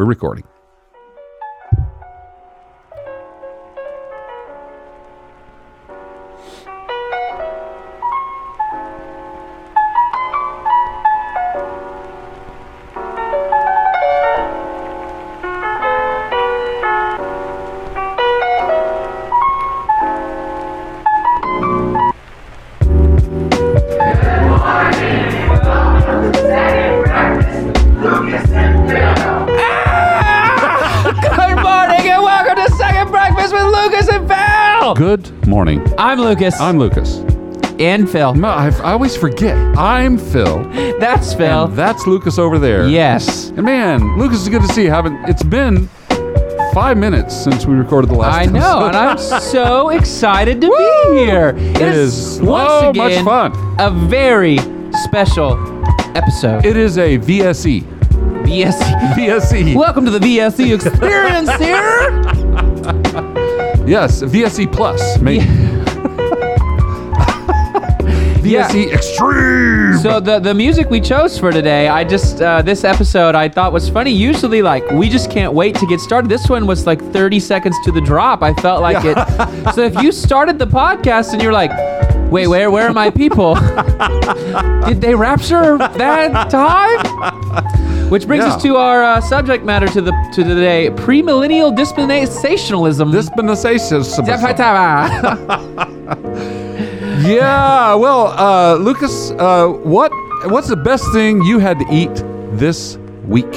We're recording. Lucas. I'm Lucas. and Phil. No, I, I always forget. I'm Phil. That's Phil. And that's Lucas over there. yes. And man, Lucas, is good to see you. Haven't it's been five minutes since we recorded the last. I know, and I'm so excited to be here. It is once so much again fun. a very special episode. It is a VSE. VSE. VSE. Welcome to the VSE experience here. Yes, VSE Plus. Maybe. VSE Extreme. So the the music we chose for today, I just uh, this episode I thought was funny. Usually, like we just can't wait to get started. This one was like 30 seconds to the drop. I felt like it. So if you started the podcast and you're like, wait, where where are my people? Did they rapture that time? Which brings us to our uh, subject matter to the to today: premillennial dispensationalism. Dispensations. Yeah. Well, uh, Lucas, uh, what what's the best thing you had to eat this week?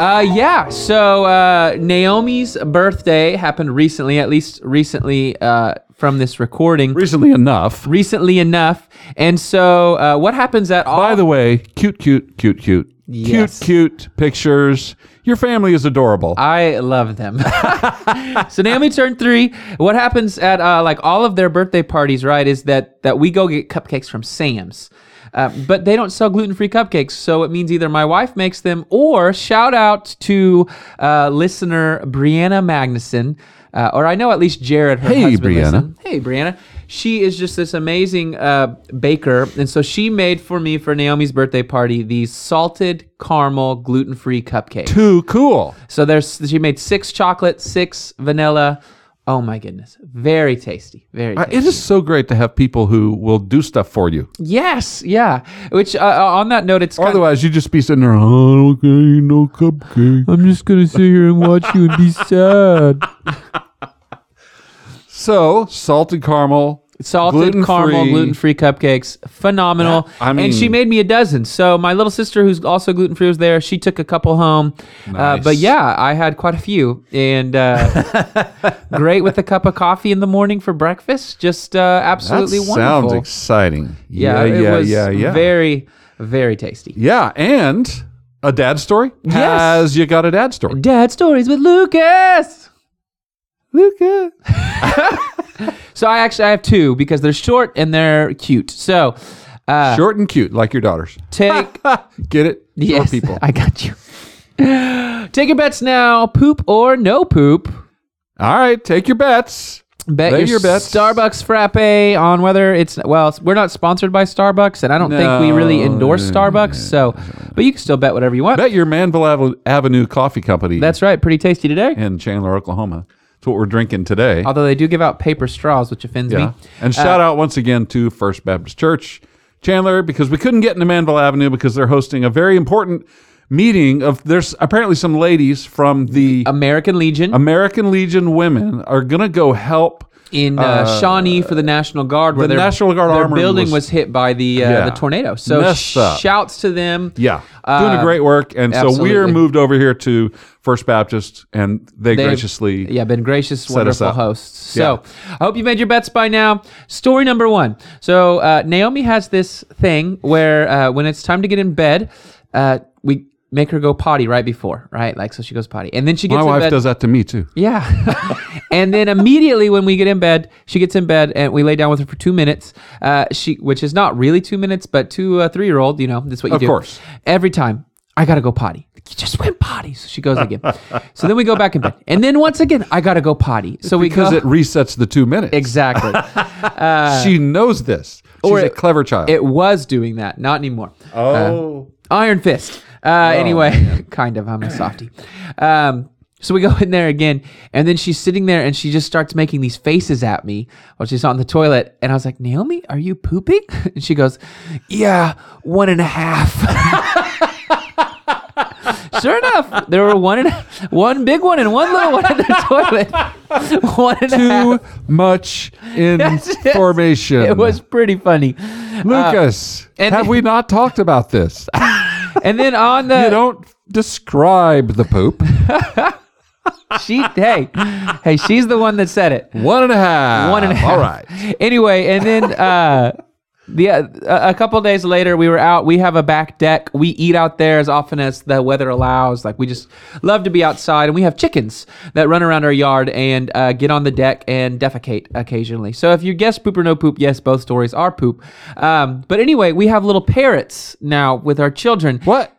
Uh, yeah. So uh, Naomi's birthday happened recently, at least recently uh, from this recording. Recently enough. recently enough, and so uh, what happens at all? By the way, cute, cute, cute, cute, Yes. cute, cute pictures. Your family is adorable. I love them. so Naomi turned three. What happens at uh, like all of their birthday parties, right? Is that that we go get cupcakes from Sam's. Uh, but they don't sell gluten-free cupcakes, so it means either my wife makes them, or shout out to uh, listener Brianna Magnuson, uh, or I know at least Jared. Her Hey, Brianna. listen. Hey, Brianna. She is just this amazing uh, baker, and so she made for me for Naomi's birthday party these salted caramel gluten-free cupcakes. Too cool. So there's she made six chocolate, six vanilla. Oh my goodness, very tasty, very. Uh, Tasty. It is so great to have people who will do stuff for you. yes, yeah. Which uh, uh, on that note, it's kind Otherwise, you'd just be sitting there. Oh, okay, no cupcake. I'm just gonna sit here and watch you and be sad. So salted caramel, Salted Gluten-free. caramel, gluten-free cupcakes, phenomenal. I and she made me a dozen. So my little sister, who's also gluten-free, was there. She took a couple home. Uh, but yeah, I had quite a few, and uh, great with a cup of coffee in the morning for breakfast. Just uh, That absolutely sounds exciting. Yeah, yeah, it yeah, was yeah, yeah. very, very tasty. yeah, and a dad story. Yes. Has you got a dad story? Dad stories with Lucas. Lucas. So I actually I have two because they're short and they're cute. So uh, Short and cute, like your daughters. take Get it? Short yes, people. I got you. Take your bets now. Poop or no poop. All right, take your bets. Bet Lay your, your bets. Starbucks frappe on whether it's well. We're not sponsored by Starbucks, and I don't think we really endorse Starbucks. So, but you can still bet whatever you want. Bet your Manvel Avenue Coffee Company That's right. Pretty tasty today. in Chandler, Oklahoma. That's what we're drinking today. Although they do give out paper straws, which offends Yeah. me. And uh, shout out once again to First Baptist Church Chandler because we couldn't get into Manvel Avenue because they're hosting a very important meeting of there's apparently some ladies from the American Legion. American Legion women are going to go help in uh, Shawnee for the National Guard, where the their, National Guard their building was- was, hit by the uh, Yeah. the tornado. So shouts to them. yeah, doing a Uh, great work and so we're moved over here to First Baptist and they They've- graciously yeah, been gracious, wonderful hosts. So I hope you made your bets by now. Story number one. So uh, Naomi has this thing where uh, when it's time to get in bed, uh, we make her go potty right before, right? Like so she goes potty, and then she gets my wife bed. does that to me too. Yeah. and then immediately when we get in bed, she gets in bed and we lay down with her for two minutes. Uh, she, which is not really two minutes, but to a uh, three year old, you know, that's what you Of do. course. Every time, I gotta go potty. You just went potty. So she goes again. so then we go back in bed. And then once again, I gotta go potty. So we Because go. it resets the two minutes. exactly. Uh, she knows this. She's or a it- clever child. It was doing that, not anymore. Uh, oh. Iron Fist. Uh, anyway, kind of. I'm a softie. Um, so we go in there again, and then she's sitting there and she just starts making these faces at me while she's on the toilet. And I was like, Naomi, are you pooping? And she goes, Yeah, one and a half. sure enough, there were one and one big one and one little one in the toilet. One and a half. Too much information. It was pretty funny. Lucas. and- have we not talked about this? And then on the you don't describe the poop. she hey hey she's the one that said it. One and a half. One and a half. All right. Anyway, and then uh, the uh, a a couple days later, we were out. We have a back deck. We eat out there as often as the weather allows. Like we just love to be outside, and we have chickens that run around our yard and uh, get on the deck and defecate occasionally. So if you guess poop or no poop, yes, both stories are poop. Um, but anyway, we have little parrots now with our children. What?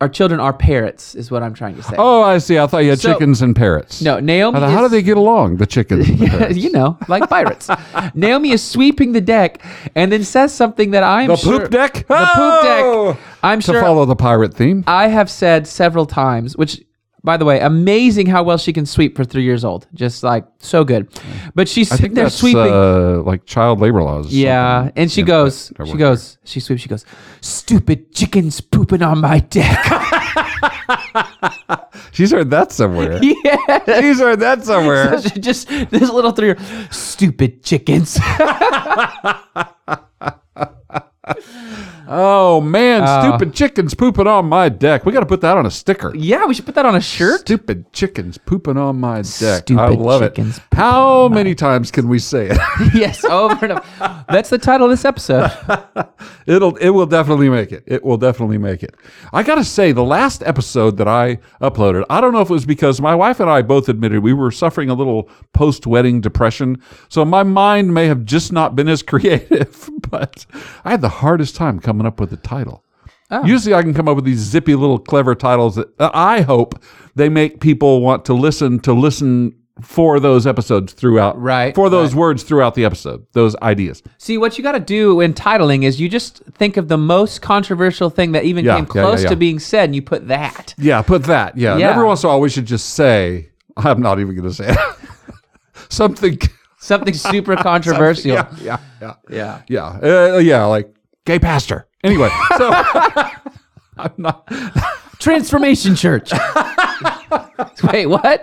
Our children are parrots, is what I'm trying to say. Oh, I see. I thought you had So- chickens and parrots. No, Naomi. Thought, how do they get along, the chickens? and the parrots? you know, like pirates. Naomi is sweeping the deck and then says something that I'm The sure, poop deck? The poop Oh! deck. I'm to sure follow the pirate theme. I have said several times, which by the way, amazing how well she can sweep for three years old. Just like so good. But she's I sitting think there that's sweeping. uh, like child labor laws. yeah, and she goes, she goes, she sweeps, she goes, stupid chickens pooping on my deck. She's heard that somewhere. yeah. She's heard that somewhere. She just this little three stupid chickens. Oh man, Uh, stupid chickens pooping on my deck. We got to put that on a sticker. yeah, we should put that on a shirt. Stupid chickens pooping on my deck. I Stupid love chickens it. How many times can we say it? yes, over and over. That's the title of this episode. It'll it will definitely make it. It will definitely make it. I gotta say, the last episode that I uploaded, I don't know if it was because my wife and I both admitted we were suffering a little post wedding depression. So my mind may have just not been as creative, but I had the hardest time coming up with a title. Oh. Usually I can come up with these zippy little clever titles that uh, I hope they make people want to listen to listen for those episodes throughout Right, for those right. words throughout the episode those ideas See, what you got to do in titling is you just think of the most controversial thing that even Yeah, came yeah, yeah, close yeah. to being said, and you put that. Yeah, put that. Yeah. And Yeah. every once in a while, we should just say, I'm not even going to say it. Something. Something super controversial. Yeah. Yeah. Yeah. Yeah. Yeah. Uh, yeah. Like gay pastor. Anyway. So I'm not. Transformation Church. Wait, what?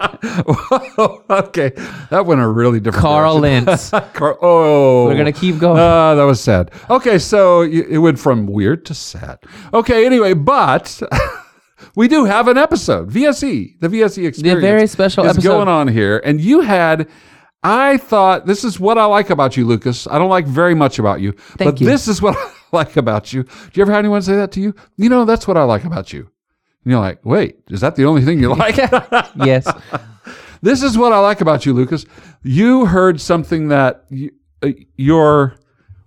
okay. That went a really different Carl direction. Lentz. Car- oh. We're gonna keep going. Ah, that was sad. Okay. So it went from weird to sad. Okay. Anyway, but. We do have an episode, VSE, the VSE experience. very special is episode. going on here, and you had. I thought this is what I like about you, Lucas. I don't like very much about you, but you. this is what I like about you. Do you ever have anyone say that to you? You know, that's what I like about you. And you're like, wait, is that the only thing you like? yes. this is what I like about you, Lucas. You heard something that you, uh, your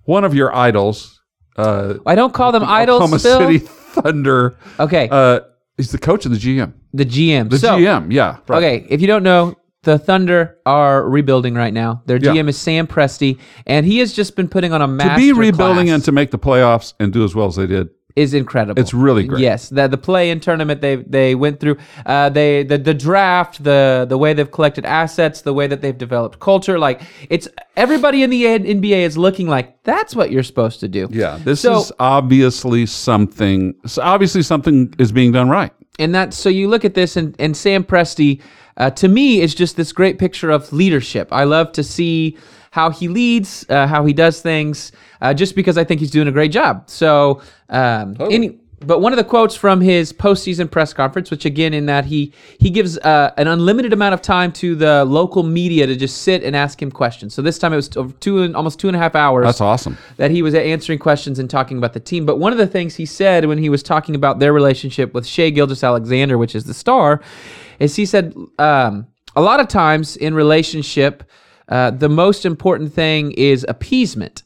one of your idols, uh, I don't call them idols. Oklahoma. City Thunder, Okay. uh, he's the coach of the GM. the GM. The so, GM, yeah. right. Okay, if you don't know, the Thunder are rebuilding right now. Their Yeah. GM is Sam Presti, and he has just been putting on a To be rebuilding class. and to make the playoffs and do as well as they did, is incredible. It's really great. Yes, the the play in tournament they they went through, uh, they the the draft, the the way they've collected assets, the way that they've developed culture. Like it's everybody in the NBA is looking like that's what you're supposed to do. yeah, this So- is obviously something. So obviously, something is being done right. and that's so you look at this and, and Sam Presti, uh, to me, is just this great picture of leadership. I love to see how he leads, uh, how he does things, uh, just because I think he's doing a great job. So, um, any, but one of the quotes from his postseason press conference, which again, in that he he gives uh, an unlimited amount of time to the local media to just sit and ask him questions. So this time it was two and almost two and a half hours That's awesome. that he was answering questions and talking about the team. But one of the things he said when he was talking about their relationship with Shai Gilgeous-Alexander, which is the star, is he said um, a lot of times in relationship, uh, the most important thing is appeasement.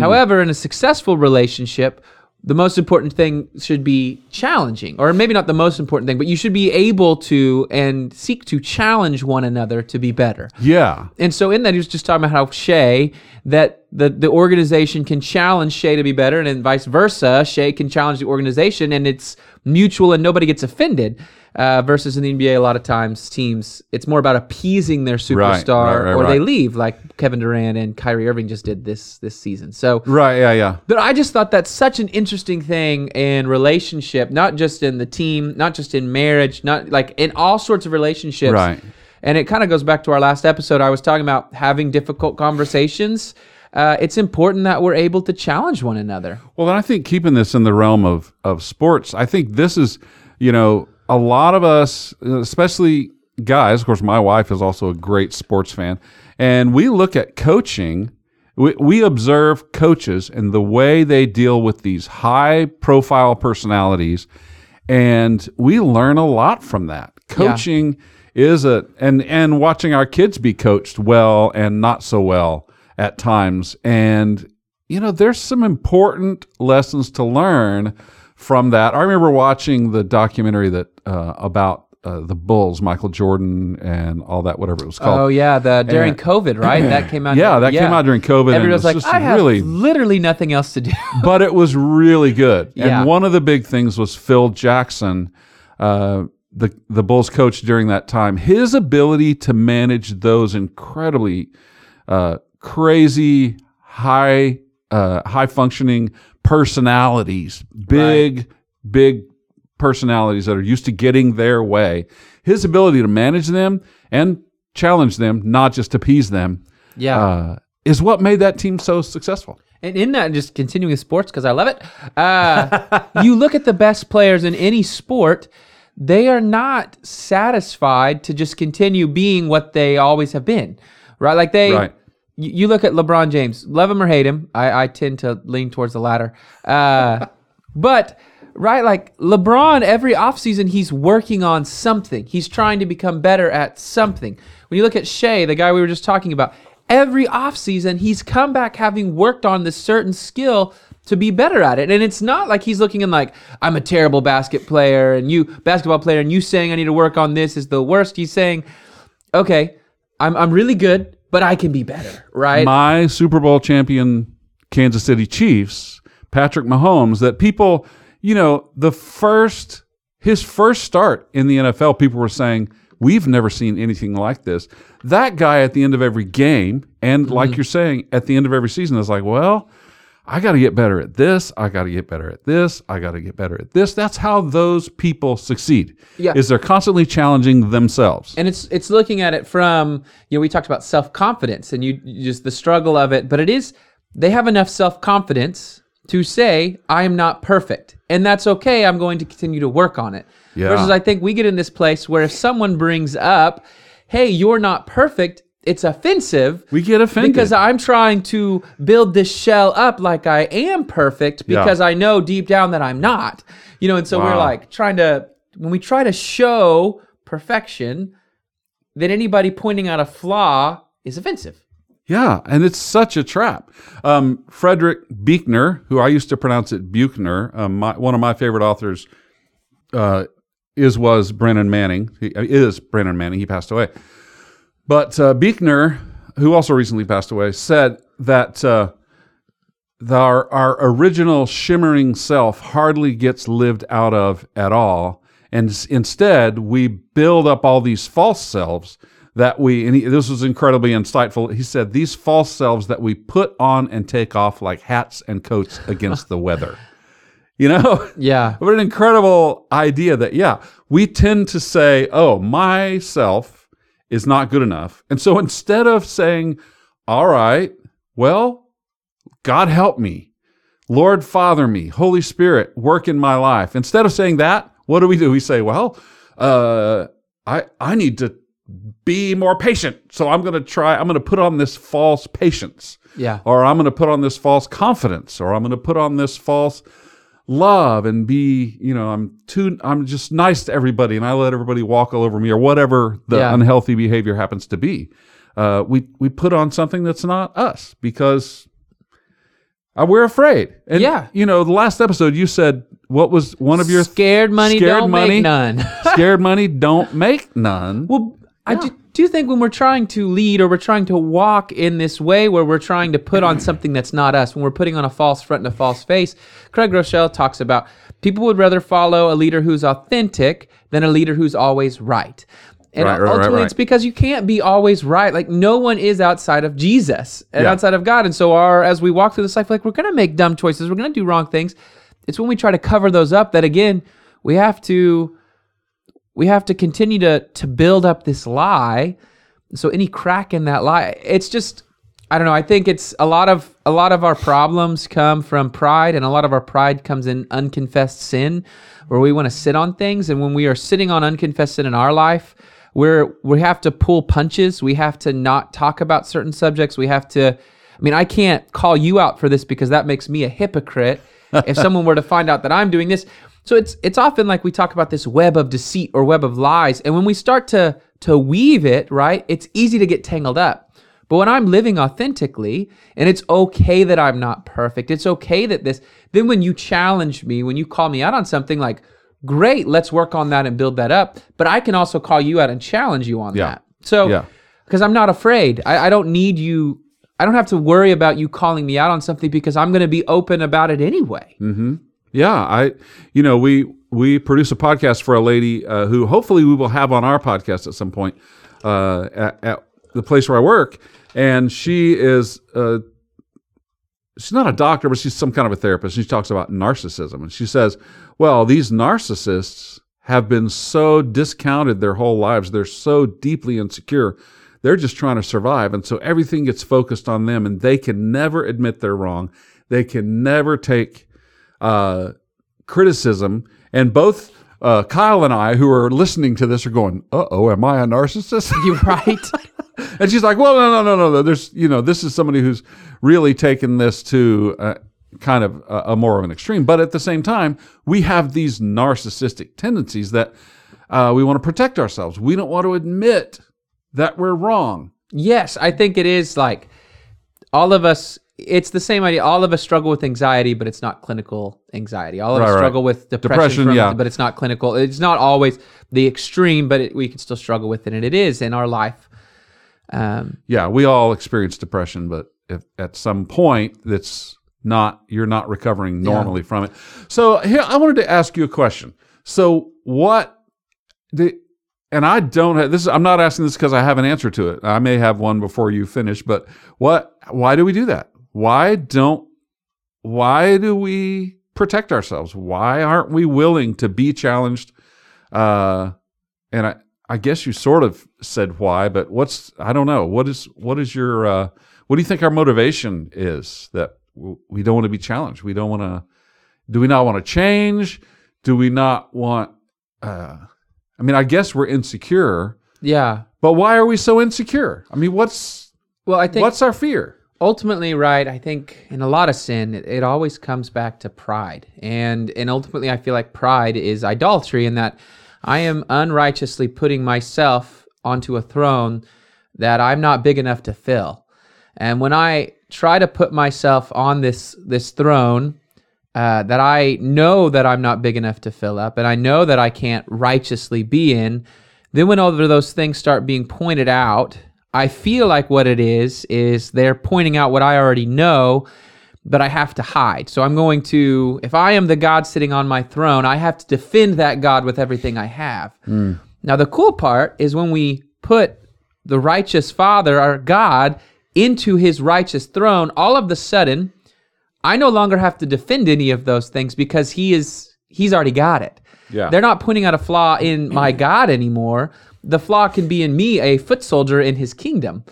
However, in a successful relationship, the most important thing should be challenging, or maybe not the most important thing, but you should be able to and seek to challenge one another to be better. Yeah. And so in that, he was just talking about how Shai, that the, the organization can challenge Shai to be better, and then vice versa, Shai can challenge the organization, and it's mutual and nobody gets offended. Uh, versus in the NBA, a lot of times teams, it's more about appeasing their superstar, right, right, or they leave, like Kevin Durant and Kyrie Irving just did this this season. So Right. Yeah. Yeah. but I just thought that's such an interesting thing in relationship, not just in the team, not just in marriage, not like in all sorts of relationships. Right. And it kind of goes back to our last episode. I was talking about having difficult conversations. Uh, it's important that we're able to challenge one another. Well, and I think keeping this in the realm of of sports, I think this is, you know, a lot of us, especially guys. Of course, my wife is also a great sports fan, and we look at coaching. We, we observe coaches and the way they deal with these high profile personalities, and we learn a lot from that. Coaching is a and and watching our kids be coached well and not so well at times and you know there's some important lessons to learn from that i remember watching the documentary that uh, about uh, the bulls michael jordan and all that whatever it was called Oh yeah, the during And- COVID, right? That came out. yeah that came out during covid and Everybody it was was like, I have really literally nothing else to do. but it was really good. Yeah. And one of the big things was Phil Jackson, uh, the the Bulls coach during that time. His ability to manage those incredibly uh, crazy, high uh, high functioning personalities, big big personalities that are used to getting their way. His ability to manage them and challenge them, not just appease them, yeah. uh, is what made that team so successful. And in that, just continuing with sports because I love it. Uh, you look at the best players in any sport; they are not satisfied to just continue being what they always have been, right? Like they, Right. You, look at LeBron James, love him or hate him. I, I tend to lean towards the latter. Uh, but right, like LeBron, every offseason he's working on something. He's trying to become better at something. When you look at Shai, the guy we were just talking about, every offseason he's come back having worked on this certain skill to be better at it. And it's not like he's looking in like, I'm a terrible basket player and you basketball player and you saying I need to work on this is the worst. He's saying, okay, I'm, I'm really good, but I can be better, right? my Super Bowl champion Kansas City Chiefs, Patrick Mahomes, that people, you know, the first his first start in the NFL, people were saying, We've never seen anything like this. That guy at the end of every game, and like mm-hmm. you're saying, at the end of every season, is like, Well, I got to get better at this. I got to get better at this. I got to get better at this. That's how those people succeed. Yeah. Is they're constantly challenging themselves. and it's it's looking at it from you know we talked about self confidence and you, you just the struggle of it, but it is they have enough self confidence to say I am not perfect, and that's okay. I'm going to continue to work on it. Yeah. Versus I think we get in this place where if someone brings up, "Hey, you're not perfect," it's offensive. we get offended. because I'm trying to build this shell up like I am perfect Yeah. because I know deep down that I'm not. You know, and so we're like trying to when we try to show perfection, then anybody pointing out a flaw is offensive. Yeah, and it's such a trap. Um, Frederick Buechner, who I used to pronounce it Buchner, um, my, one of my favorite authors, uh, is was Brennan Manning. He uh, is Brennan Manning. He passed away, but uh, Buechner, who also recently passed away, said that uh, the, our our original shimmering self hardly gets lived out of at all, and instead we build up all these false selves that we. And he, this was incredibly insightful. He said these false selves that we put on and take off like hats and coats against the weather. You know. Yeah. What an incredible idea that, yeah, we tend to say, oh, myself is not good enough. And so instead of saying, all right, well, God help me, Lord Father me, Holy Spirit, work in my life. Instead of saying that, what do we do? We say, well, uh, I, I need to be more patient. So I'm going to try, I'm going to put on this false patience Yeah. or I'm going to put on this false confidence, or I'm going to put on this false love and be, you know, I'm too, I'm just nice to everybody and I let everybody walk all over me, or whatever the Yeah. unhealthy behavior happens to be. Uh, we we put on something that's not us because Uh, we're afraid. And, Yeah. You know, the last episode you said what was one of your scared money scared don't money? make none. scared money don't make none. Well, I do, do you think when we're trying to lead or we're trying to walk in this way where we're trying to put on something that's not us, when we're putting on a false front and a false face, Craig Groeschel talks about people would rather follow a leader who's authentic than a leader who's always right. And Right, right, ultimately, right. it's because you can't be always right. Like no one is outside of Jesus and Yeah. outside of God. And so, our as we walk through this life, like we're gonna make dumb choices, we're gonna do wrong things. It's when we try to cover those up that again we have to we have to continue to to build up this lie. So any crack in that lie it's just i don't know i think it's a lot of a lot of our problems come from pride and a lot of our pride comes in unconfessed sin where we want to sit on things. And when we are sitting on unconfessed sin in our life we're we have to pull punches. We have to not talk about certain subjects. We have to i mean i can't call you out for this because that makes me a hypocrite. If someone were to find out that i'm doing this so it's it's often like we talk about this web of deceit or web of lies, and when we start to to weave it, right, it's easy to get tangled up. But when I'm living authentically, and it's okay that I'm not perfect, it's okay that this. Then when you challenge me, when you call me out on something, like, great, let's work on that and build that up. But I can also call you out and challenge you on Yeah. that. So Yeah. because I'm not afraid, I, I don't need you. I don't have to worry about you calling me out on something because I'm going to be open about it anyway. Mm-hmm. Yeah, I, you know, we we produce a podcast for a lady uh, who hopefully we will have on our podcast at some point uh, at, at the place where I work, and she is. Uh, She's not a doctor, but she's some kind of a therapist. She talks about narcissism, and she says, "Well, these narcissists have been so discounted their whole lives. They're so deeply insecure. They're just trying to survive, and so everything gets focused on them, and they can never admit they're wrong. They can never take uh, criticism, and both uh, Kyle and I, who are listening to this, are going, "Uh oh, am I a narcissist?" You right? and she's like, "Well, no, no, no, no, no. There's, you know, this is somebody who's really taken this to uh, kind of a, a more of an extreme. But at the same time, we have these narcissistic tendencies that uh, we want to protect ourselves. We don't want to admit that we're wrong. Yes, I think it is like all of us. It's the same idea. All of us struggle with anxiety, but it's not clinical anxiety. All of Right, us right. struggle with depression, Depression, from yeah. but it's not clinical. It's not always the extreme, but it, we can still struggle with it, and it is in our life. Um, Yeah, we all experience depression, but if, at some point, that's not you're not recovering normally from it. So here, I wanted to ask you a question. So what the and I don't have this. I'm not asking this because I have an answer to it. I may have one before you finish, but what? Why do we do that? Why don't? Why do we protect ourselves? Why aren't we willing to be challenged? Uh, and I, I guess you sort of said why, but what's I don't know. What is what is your uh, what do you think our motivation is that we don't want to be challenged? We don't want to. Do we not want to change? Do we not want? Uh, I mean, I guess we're insecure, yeah. but why are we so insecure? I mean, what's Well, I think what's our fear? Ultimately right i think in a lot of sin it, it always comes back to pride. And and ultimately i feel like pride is idolatry in that i am unrighteously putting myself onto a throne that i'm not big enough to fill. And when i try to put myself on this this throne uh, that i know that i'm not big enough to fill up and i know that i can't righteously be in then when all of those things start being pointed out I feel like what it is is they're pointing out what I already know, but I have to hide. So I'm going to, if I am the God sitting on my throne, I have to defend that God with everything I have. Hmm. Now, the cool part is when we put the righteous Father, our God, into his righteous throne, all of the sudden, I no longer have to defend any of those things because he is he's already got it. Yeah. They're not pointing out a flaw in my God anymore. The flaw can be in me, a foot soldier in his kingdom.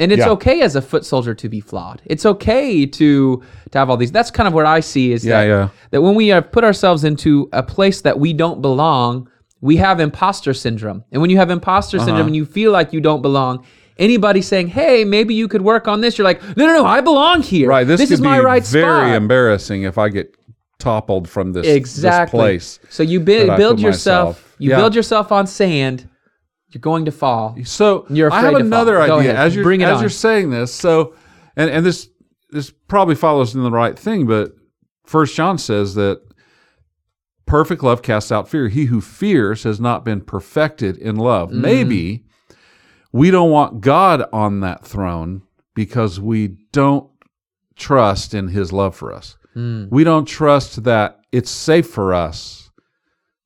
And it's Yeah. okay as a foot soldier to be flawed. It's okay to to have all these. That's kind of what I see is Yeah, that, yeah. that when we have put ourselves into a place that we don't belong, we have imposter syndrome. And when you have imposter Uh-huh. syndrome and you feel like you don't belong, anybody saying, "Hey, maybe you could work on this," you're like, "No, no, no, I belong here. Right. This, is could my be right very spot." embarrassing if I get toppled from this, exactly. this place. So you bu- that I build yourself. myself. You Yeah. build yourself on sand. You're going to fall. So You're I have another idea ahead. as you're as on. you're saying this. So and and this this probably follows in the right thing, but First John says that perfect love casts out fear. He who fears has not been perfected in love. Mm-hmm. Maybe we don't want God on that throne because we don't trust in His love for us. Hmm. We don't trust that it's safe for us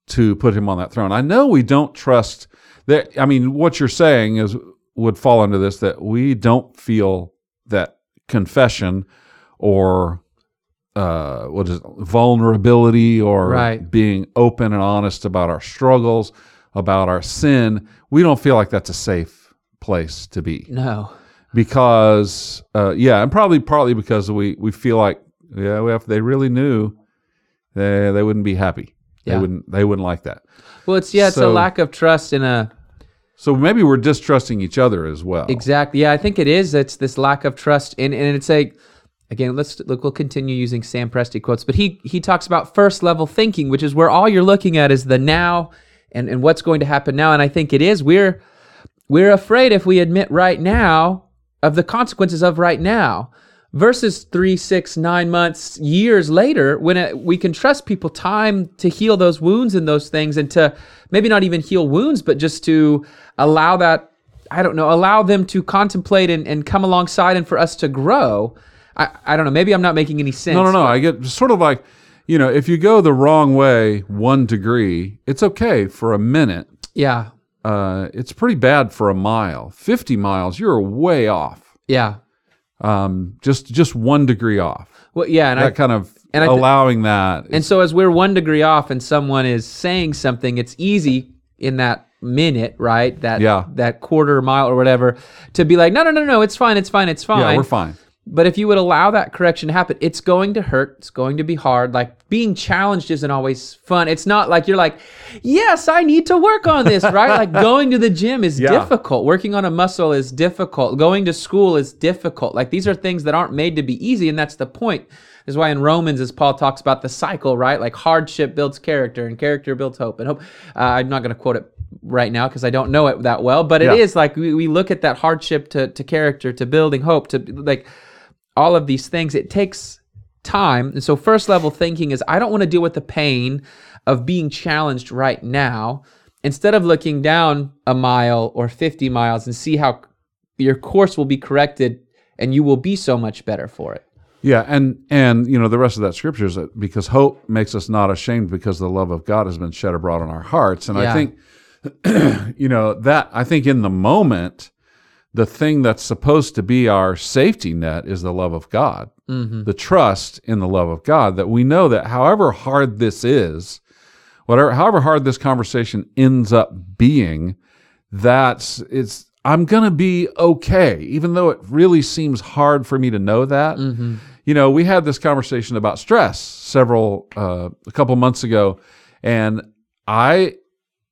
to put Him on that throne. I know we don't trust I mean, what you're saying is would fall under this that we don't feel that confession or uh, what is it, vulnerability or Right. being open and honest about our struggles, about our sin. We don't feel like that's a safe place to be No. because, uh, yeah, and probably partly because we we feel like, yeah, well, if they really knew, they they wouldn't be happy. They Yeah. wouldn't they wouldn't like that. Well, it's yeah, it's a lack of trust in a So maybe we're distrusting each other as well. Exactly. Yeah, I think it is. It's this lack of trust, and and it's a again. Let's look. We'll continue using Sam Presti quotes, but he he talks about first level thinking, which is where all you're looking at is the now and and what's going to happen now. And I think it is. We're we're afraid if we admit right now of the consequences of right now versus three, six, nine months, years later, when it, we can trust people time to heal those wounds and those things, and to maybe not even heal wounds, but just to allow that, I don't know, allow them to contemplate and, and come alongside and for us to grow. I, I don't know, maybe I'm not making any sense. No, no, no. I get sort of like, you know, if you go the wrong way one degree, it's okay for a minute. Yeah. Uh, it's pretty bad for a mile. Fifty miles, you're way off. Yeah. Um, just just one degree off. Well, yeah. And I, That kind of and I thi- allowing that. And so, as we're one degree off, and someone is saying something, it's easy in that minute, right? That Yeah. that quarter mile or whatever, to be like, no, no, no, no, it's fine, it's fine, it's fine. yeah, we're fine. But if you would allow that correction to happen, it's going to hurt. It's going to be hard. Like being challenged isn't always fun. It's not like you're like, yes, I need to work on this, right? like going to the gym is Yeah. difficult. Working on a muscle is difficult. Going to school is difficult. Like these are things that aren't made to be easy. And that's the point. This is why in Romans, as Paul talks about the cycle, right? Like hardship builds character and character builds hope. And hope, uh, I'm not going to quote it right now because I don't know it that well, but it Yeah. is like we, we look at that hardship to, to character, to building hope, to like all of these things. It takes time. And so, first level thinking is I don't want to deal with the pain of being challenged right now. Instead of looking down a mile or 50 miles and see how your course will be corrected and you will be so much better for it. Yeah, and and you know the rest of that scripture is that because hope makes us not ashamed because the love of God has been shed abroad in our hearts, and Yeah. I think you know that I think in the moment the thing that's supposed to be our safety net is the love of God, the trust in the love of God that we know that however hard this is, whatever however hard this conversation ends up being, that's it's I'm gonna be okay, even though it really seems hard for me to know that. You know, we had this conversation about stress several uh, a couple months ago, and I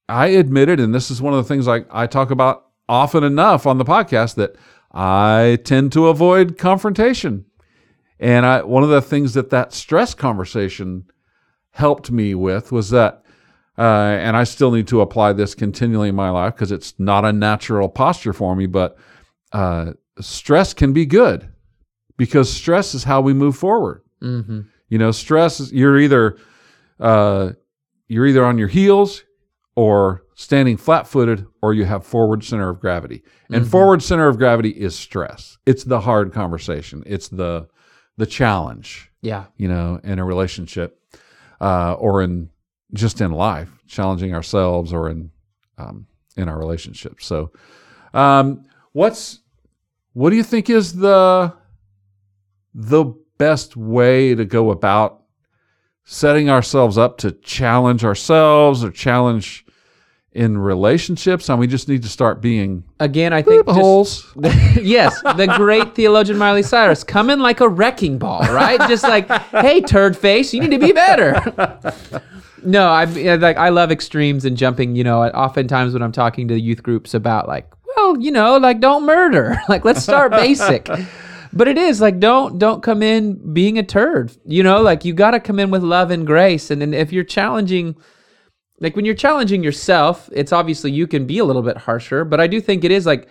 I admitted, and this is one of the things I, I talk about often enough on the podcast that I tend to avoid confrontation. And I, one of the things that that stress conversation helped me with was that, uh, and I still need to apply this continually in my life because it's not a natural posture for me, but uh, stress can be good because stress is how we move forward. Mm-hmm. You know, stress is you're either uh, you're either on your heels or standing flat-footed or you have forward center of gravity. And forward center of gravity is stress. It's the hard conversation. It's the the challenge, Yeah. you know, in a relationship uh, or in just in life, challenging ourselves or in um, in our relationships. So, um, what's what do you think is the the best way to go about setting ourselves up to challenge ourselves or challenge in relationships? And we just need to start being Again, I think just- holes. yes, the great theologian Miley Cyrus come in like a wrecking ball, right? Just like, hey, turd face, you need to be better. no, I like I love extremes and jumping. You know, oftentimes when I'm talking to youth groups about like, well, you know, like don't murder. Like let's start basic. But it is like don't don't come in being a turd. You know, like you got to come in with love and grace. And then if you're challenging like when you're challenging yourself, it's obviously you can be a little bit harsher, but I do think it is like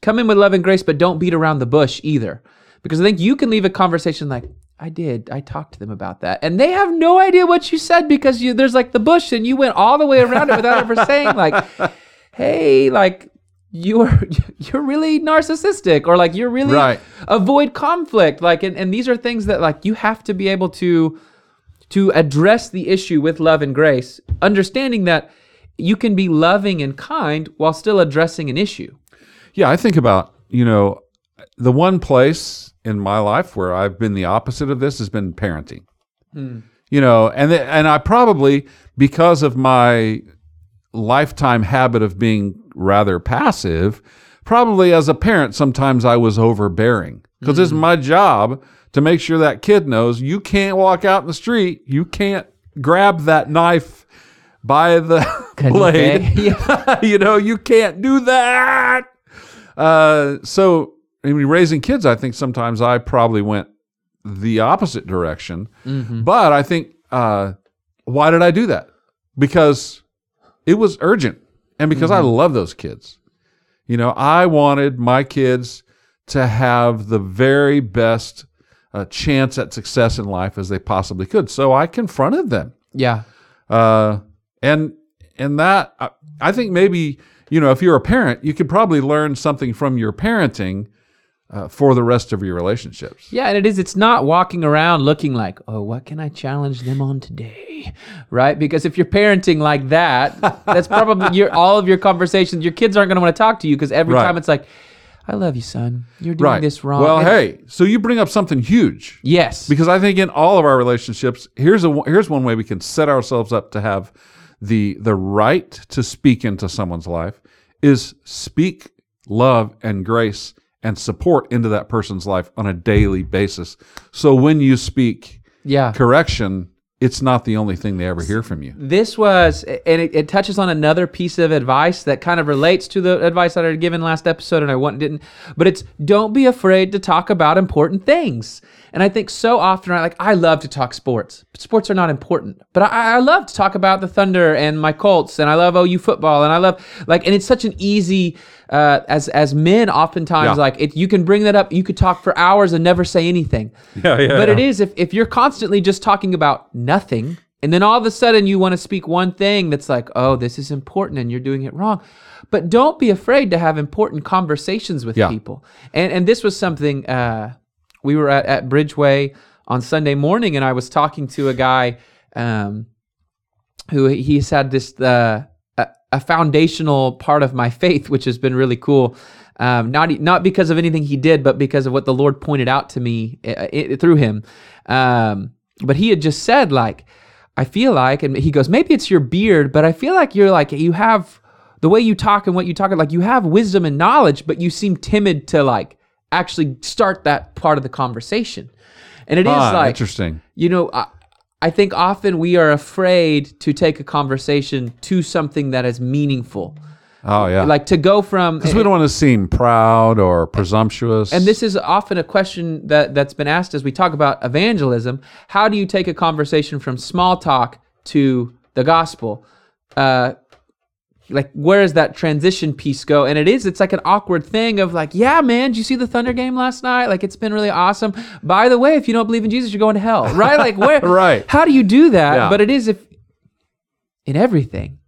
come in with love and grace, but don't beat around the bush either. Because I think you can leave a conversation like, I did. I talked to them about that. And they have no idea what you said because you there's like the bush and you went all the way around it without ever saying like, hey, like you're you're really narcissistic or like you're really Right. avoid conflict. Like and, and these are things that like you have to be able to to address the issue with love and grace, understanding that you can be loving and kind while still addressing an issue. Yeah, I think about, you know, the one place in my life where I've been the opposite of this has been parenting. Hmm. You know, and th- and I probably because of my lifetime habit of being rather passive, probably as a parent sometimes I was overbearing because it's hmm. my job to make sure that kid knows you can't walk out in the street, you can't grab that knife by the blade. Yeah. you know, you can't do that. Uh, so, I mean, raising kids, I think sometimes I probably went the opposite direction. But I think, uh, why did I do that? Because it was urgent and because I love those kids. You know, I wanted my kids to have the very best uh, chance at success in life as they possibly could. So I confronted them Yeah. uh, and and that I, I think maybe you know if you're a parent, you could probably learn something from your parenting uh, for the rest of your relationships. Yeah, and it is. It's not walking around looking like, oh, what can I challenge them on today, right? Because if you're parenting like that, that's probably your all of your conversations. Your kids aren't going to want to talk to you because every Right. time it's like, I love you, son. You're doing Right. this wrong. Well, And- hey, so you bring up something huge yes, because I think in all of our relationships, here's a here's one way we can set ourselves up to have the the right to speak into someone's life is speak love and grace and support into that person's life on a daily basis. So when you speak yeah. correction, it's not the only thing they ever hear from you. This was, and it, it touches on another piece of advice that kind of relates to the advice that I had given last episode, and I want, didn't. But it's don't be afraid to talk about important things. And I think so often, I like I love to talk sports. But sports are not important, but I, I love to talk about the Thunder and my Colts, and I love OU football, and I love like, and it's such an easy. Uh, as as men, oftentimes Yeah. like it, you can bring that up. You could talk for hours and never say anything. Yeah, yeah. But it is if, if you're constantly just talking about nothing, and then all of a sudden you want to speak one thing that's like, oh, this is important and you're doing it wrong. But don't be afraid to have important conversations with Yeah. people. And and this was something uh, we were at, at Bridgeway on Sunday morning, and I was talking to a guy um, who he's had this uh, a, foundational part of my faith, which has been really cool. Um, not not because of anything he did, but because of what the Lord pointed out to me uh, i- through him. Um, but he had just said like, I feel like, and he goes, maybe it's your beard, but I feel like you're like you have the way you talk and what you talk like you have wisdom and knowledge, but you seem timid to like actually start that part of the conversation. And it is Ah, like interesting. you know, I, I think often we are afraid to take a conversation to something that is meaningful. Oh yeah. Like to go from because we don't want to seem proud or presumptuous. and this is often a question that that's been asked as we talk about evangelism. How do you take a conversation from small talk to the gospel? Uh, like where does that transition piece go? And it is, it's like an awkward thing of like, yeah, man, did you see the Thunder game last night? Like it's been really awesome. By the way, if you don't believe in Jesus, you're going to hell, right? Like where? Right. How do you do that? Yeah. But it is if in everything.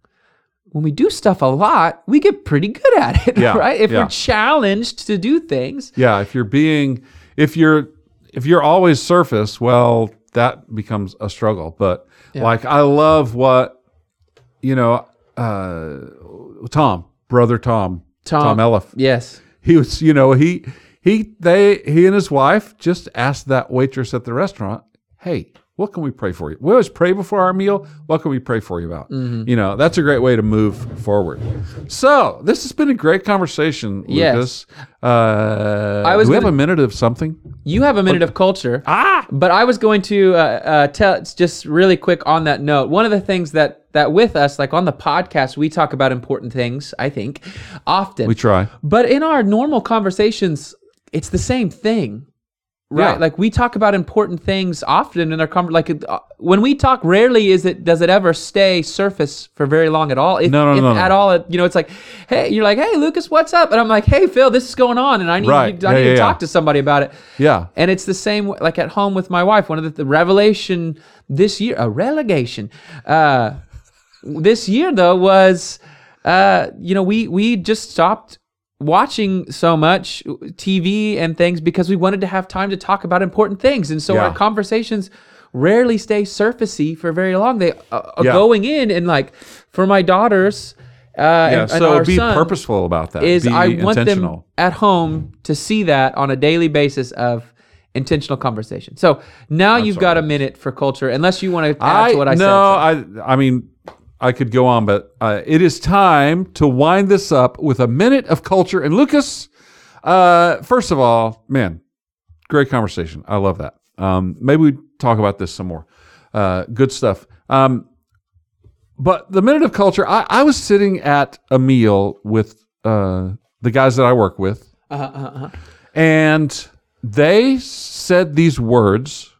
When we do stuff a lot, we get pretty good at it, Yeah, right? If yeah. we're challenged to do things, yeah, if you're being, if you're, if you're always surface, well, that becomes a struggle. But like, I love what, you know, uh, Tom, brother Tom, Tom. Tom Elliff. yes, He was, you know, he he they he and his wife just asked that waitress at the restaurant, "Hey, what can we pray for you? We always pray before our meal. What can we pray for you about? Mm-hmm. You know, that's a great way to move forward. So this has been a great conversation, Yes. Lucas. Uh, I was do we have gonna- a minute of something? you have a minute of culture. Ah, But I was going to uh, uh, tell it's just really quick on that note. One of the things that that with us, like on the podcast, we talk about important things. I think often we try. But in our normal conversations, it's the same thing. right? Yeah. Like we talk about important things often in our conversation. Like uh, when we talk, rarely is it does it ever stay surface for very long at all. If, No, no, no, no. at all. It, you know, it's like, hey, you're like, hey, Lucas, what's up? And I'm like, hey, Phil, this is going on, and I need Right. I Yeah, need yeah, to talk to somebody about it. Yeah. And it's the same like at home with my wife. One of the, the revelation this year, a relegation. Uh, this year though was, uh, you know, we we just stopped watching so much TV and things because we wanted to have time to talk about important things, and so Yeah. our conversations rarely stay surfacey for very long. They uh, are Yeah. going in and like for my daughters. Uh, Yeah. and, and so our be purposeful about that. is be I want them at home to see that on a daily basis of intentional conversation. So now you've got a minute for culture, unless you want to add I to what I no, said. I I mean, I could go on, but uh, it is time to wind this up with a minute of culture. And Lucas, uh, first of all, man, great conversation. I love that. Um, maybe we talk about this some more. Uh, good stuff. Um, but the minute of culture, I, I was sitting at a meal with uh, the guys that I work with, Uh-huh, uh-huh. and they said these words,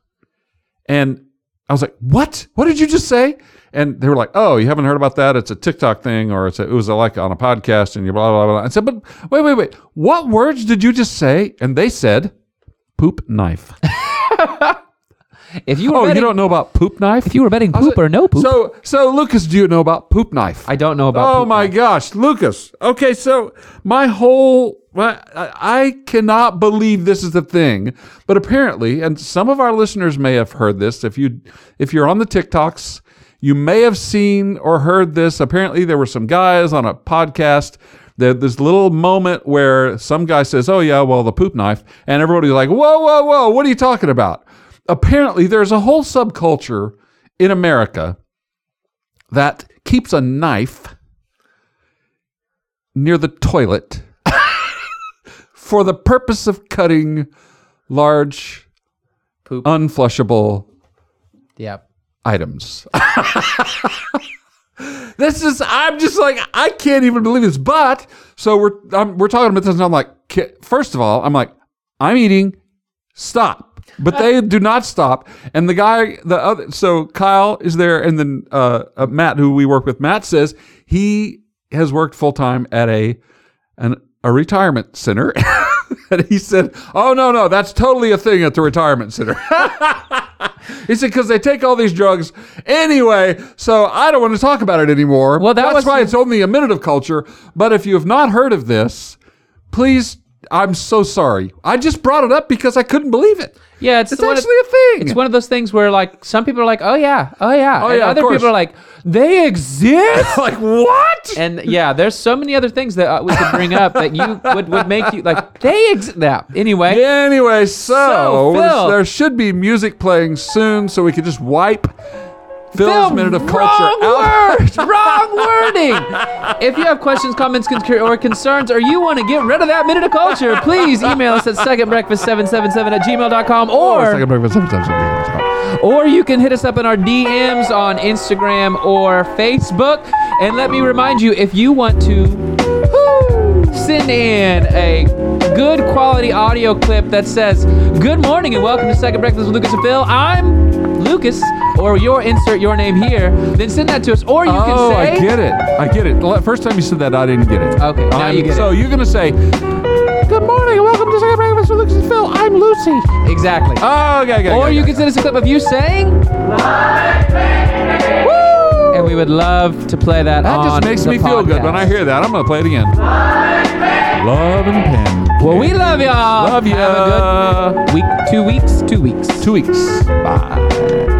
and I was like, "What? What did you just say?" And they were like, "Oh, you haven't heard about that? It's a TikTok thing, or it's a, it was a, like on a podcast." And you blah blah blah. I said, "But wait, wait, wait. What words did you just say?" And they said, "Poop knife." If you were oh, betting, you don't know about poop knife? if you were betting poop like- or no poop, So, so Lucas, do you know about poop knife? I don't know about. oh my knife. gosh, Lucas. Okay, so my whole I, I cannot believe this is a thing, but apparently, and some of our listeners may have heard this. If you if you're on the TikToks, you may have seen or heard this. Apparently, there were some guys on a podcast. There, this little moment where some guy says, "Oh yeah, well the poop knife," and everybody's like, "Whoa, whoa, whoa! What are you talking about?" Apparently, there's a whole subculture in America that keeps a knife near the toilet for the purpose of cutting large, Poop. unflushable Yeah. Items. this is I'm just like I can't even believe this. But so we're I'm, we're talking about this, and I'm like, first of all, I'm like, I'm eating. Stop. But they do not stop. And the guy, the other, so Kyle is there, and then uh, uh, Matt, who we work with, Matt says he has worked full time at a an, a retirement center. and he said, "Oh no, no, that's totally a thing at the retirement center." he said because they take all these drugs anyway. So I don't want to talk about it anymore. Well, that that's why it's only a minute of culture. But if you have not heard of this, please. I'm so sorry. I just brought it up because I couldn't believe it. Yeah, it's, It's one of- actually a thing. It's one of those things where like some people are like, oh yeah, oh yeah, Oh, and yeah, other people are like, they exist. like what? and yeah, there's so many other things that uh, we could bring up that you would, would make you like they exist. Yeah. Anyway, Anyway, so, So, there should be music playing soon, so we could just wipe Phil's Phil, minute of culture wrong out. words, wrong wording. If you have questions, comments, or concerns, or you want to get rid of that minute of culture, please email us at secondbreakfast777 at gmail.com or Second breakfast, second time, second or you can hit us up in our DMs on Instagram or Facebook. And let me remind you, if you want to whoo, send in a good quality audio clip that says, Good morning and welcome to Second Breakfast with Lucas and Phil. I'm Lucas, or your insert your name here, then send that to us. Or you oh, can say I get it. I get it. The First time you said that, I didn't get it. Okay, now I'm- you get it. So you're gonna say, "Good morning and welcome to Second Breakfast with Lucas and Phil. I'm Lucy." Exactly. Oh, okay, okay. or okay, you okay. can send us a clip of you saying Woo! And we would love to play that That just makes me feel good when. I hear that. I'm gonna play it again. Love and pen. Well, we love y'all. Love you. Have a good week. Two weeks. Two weeks. Two weeks. Bye.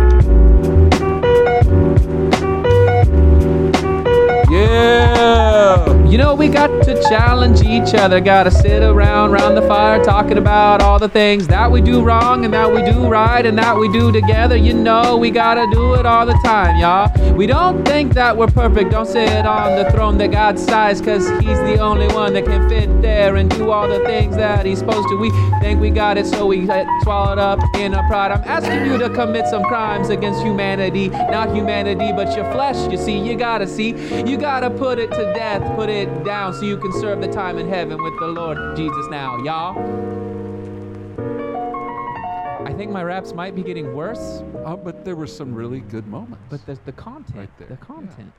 You know, we got to challenge each other. Gotta sit around, round the fire, talking about all the things that we do wrong and that we do right and that we do together. You know, we gotta do it all the time, y'all. We don't think that we're perfect. Don't sit on the throne that God size, cause He's the only one that can fit there and do all the things that He's supposed to. We think we got it, so we get swallowed up in our pride. I'm asking you to commit some crimes against humanity. Not humanity, but your flesh. You see, you gotta see. You gotta put it to death, put it down so you can serve the time in heaven with the Lord Jesus now, y'all. I think my raps might be getting worse, Uh, but there were some really good moments. but the the content, Right there, the content.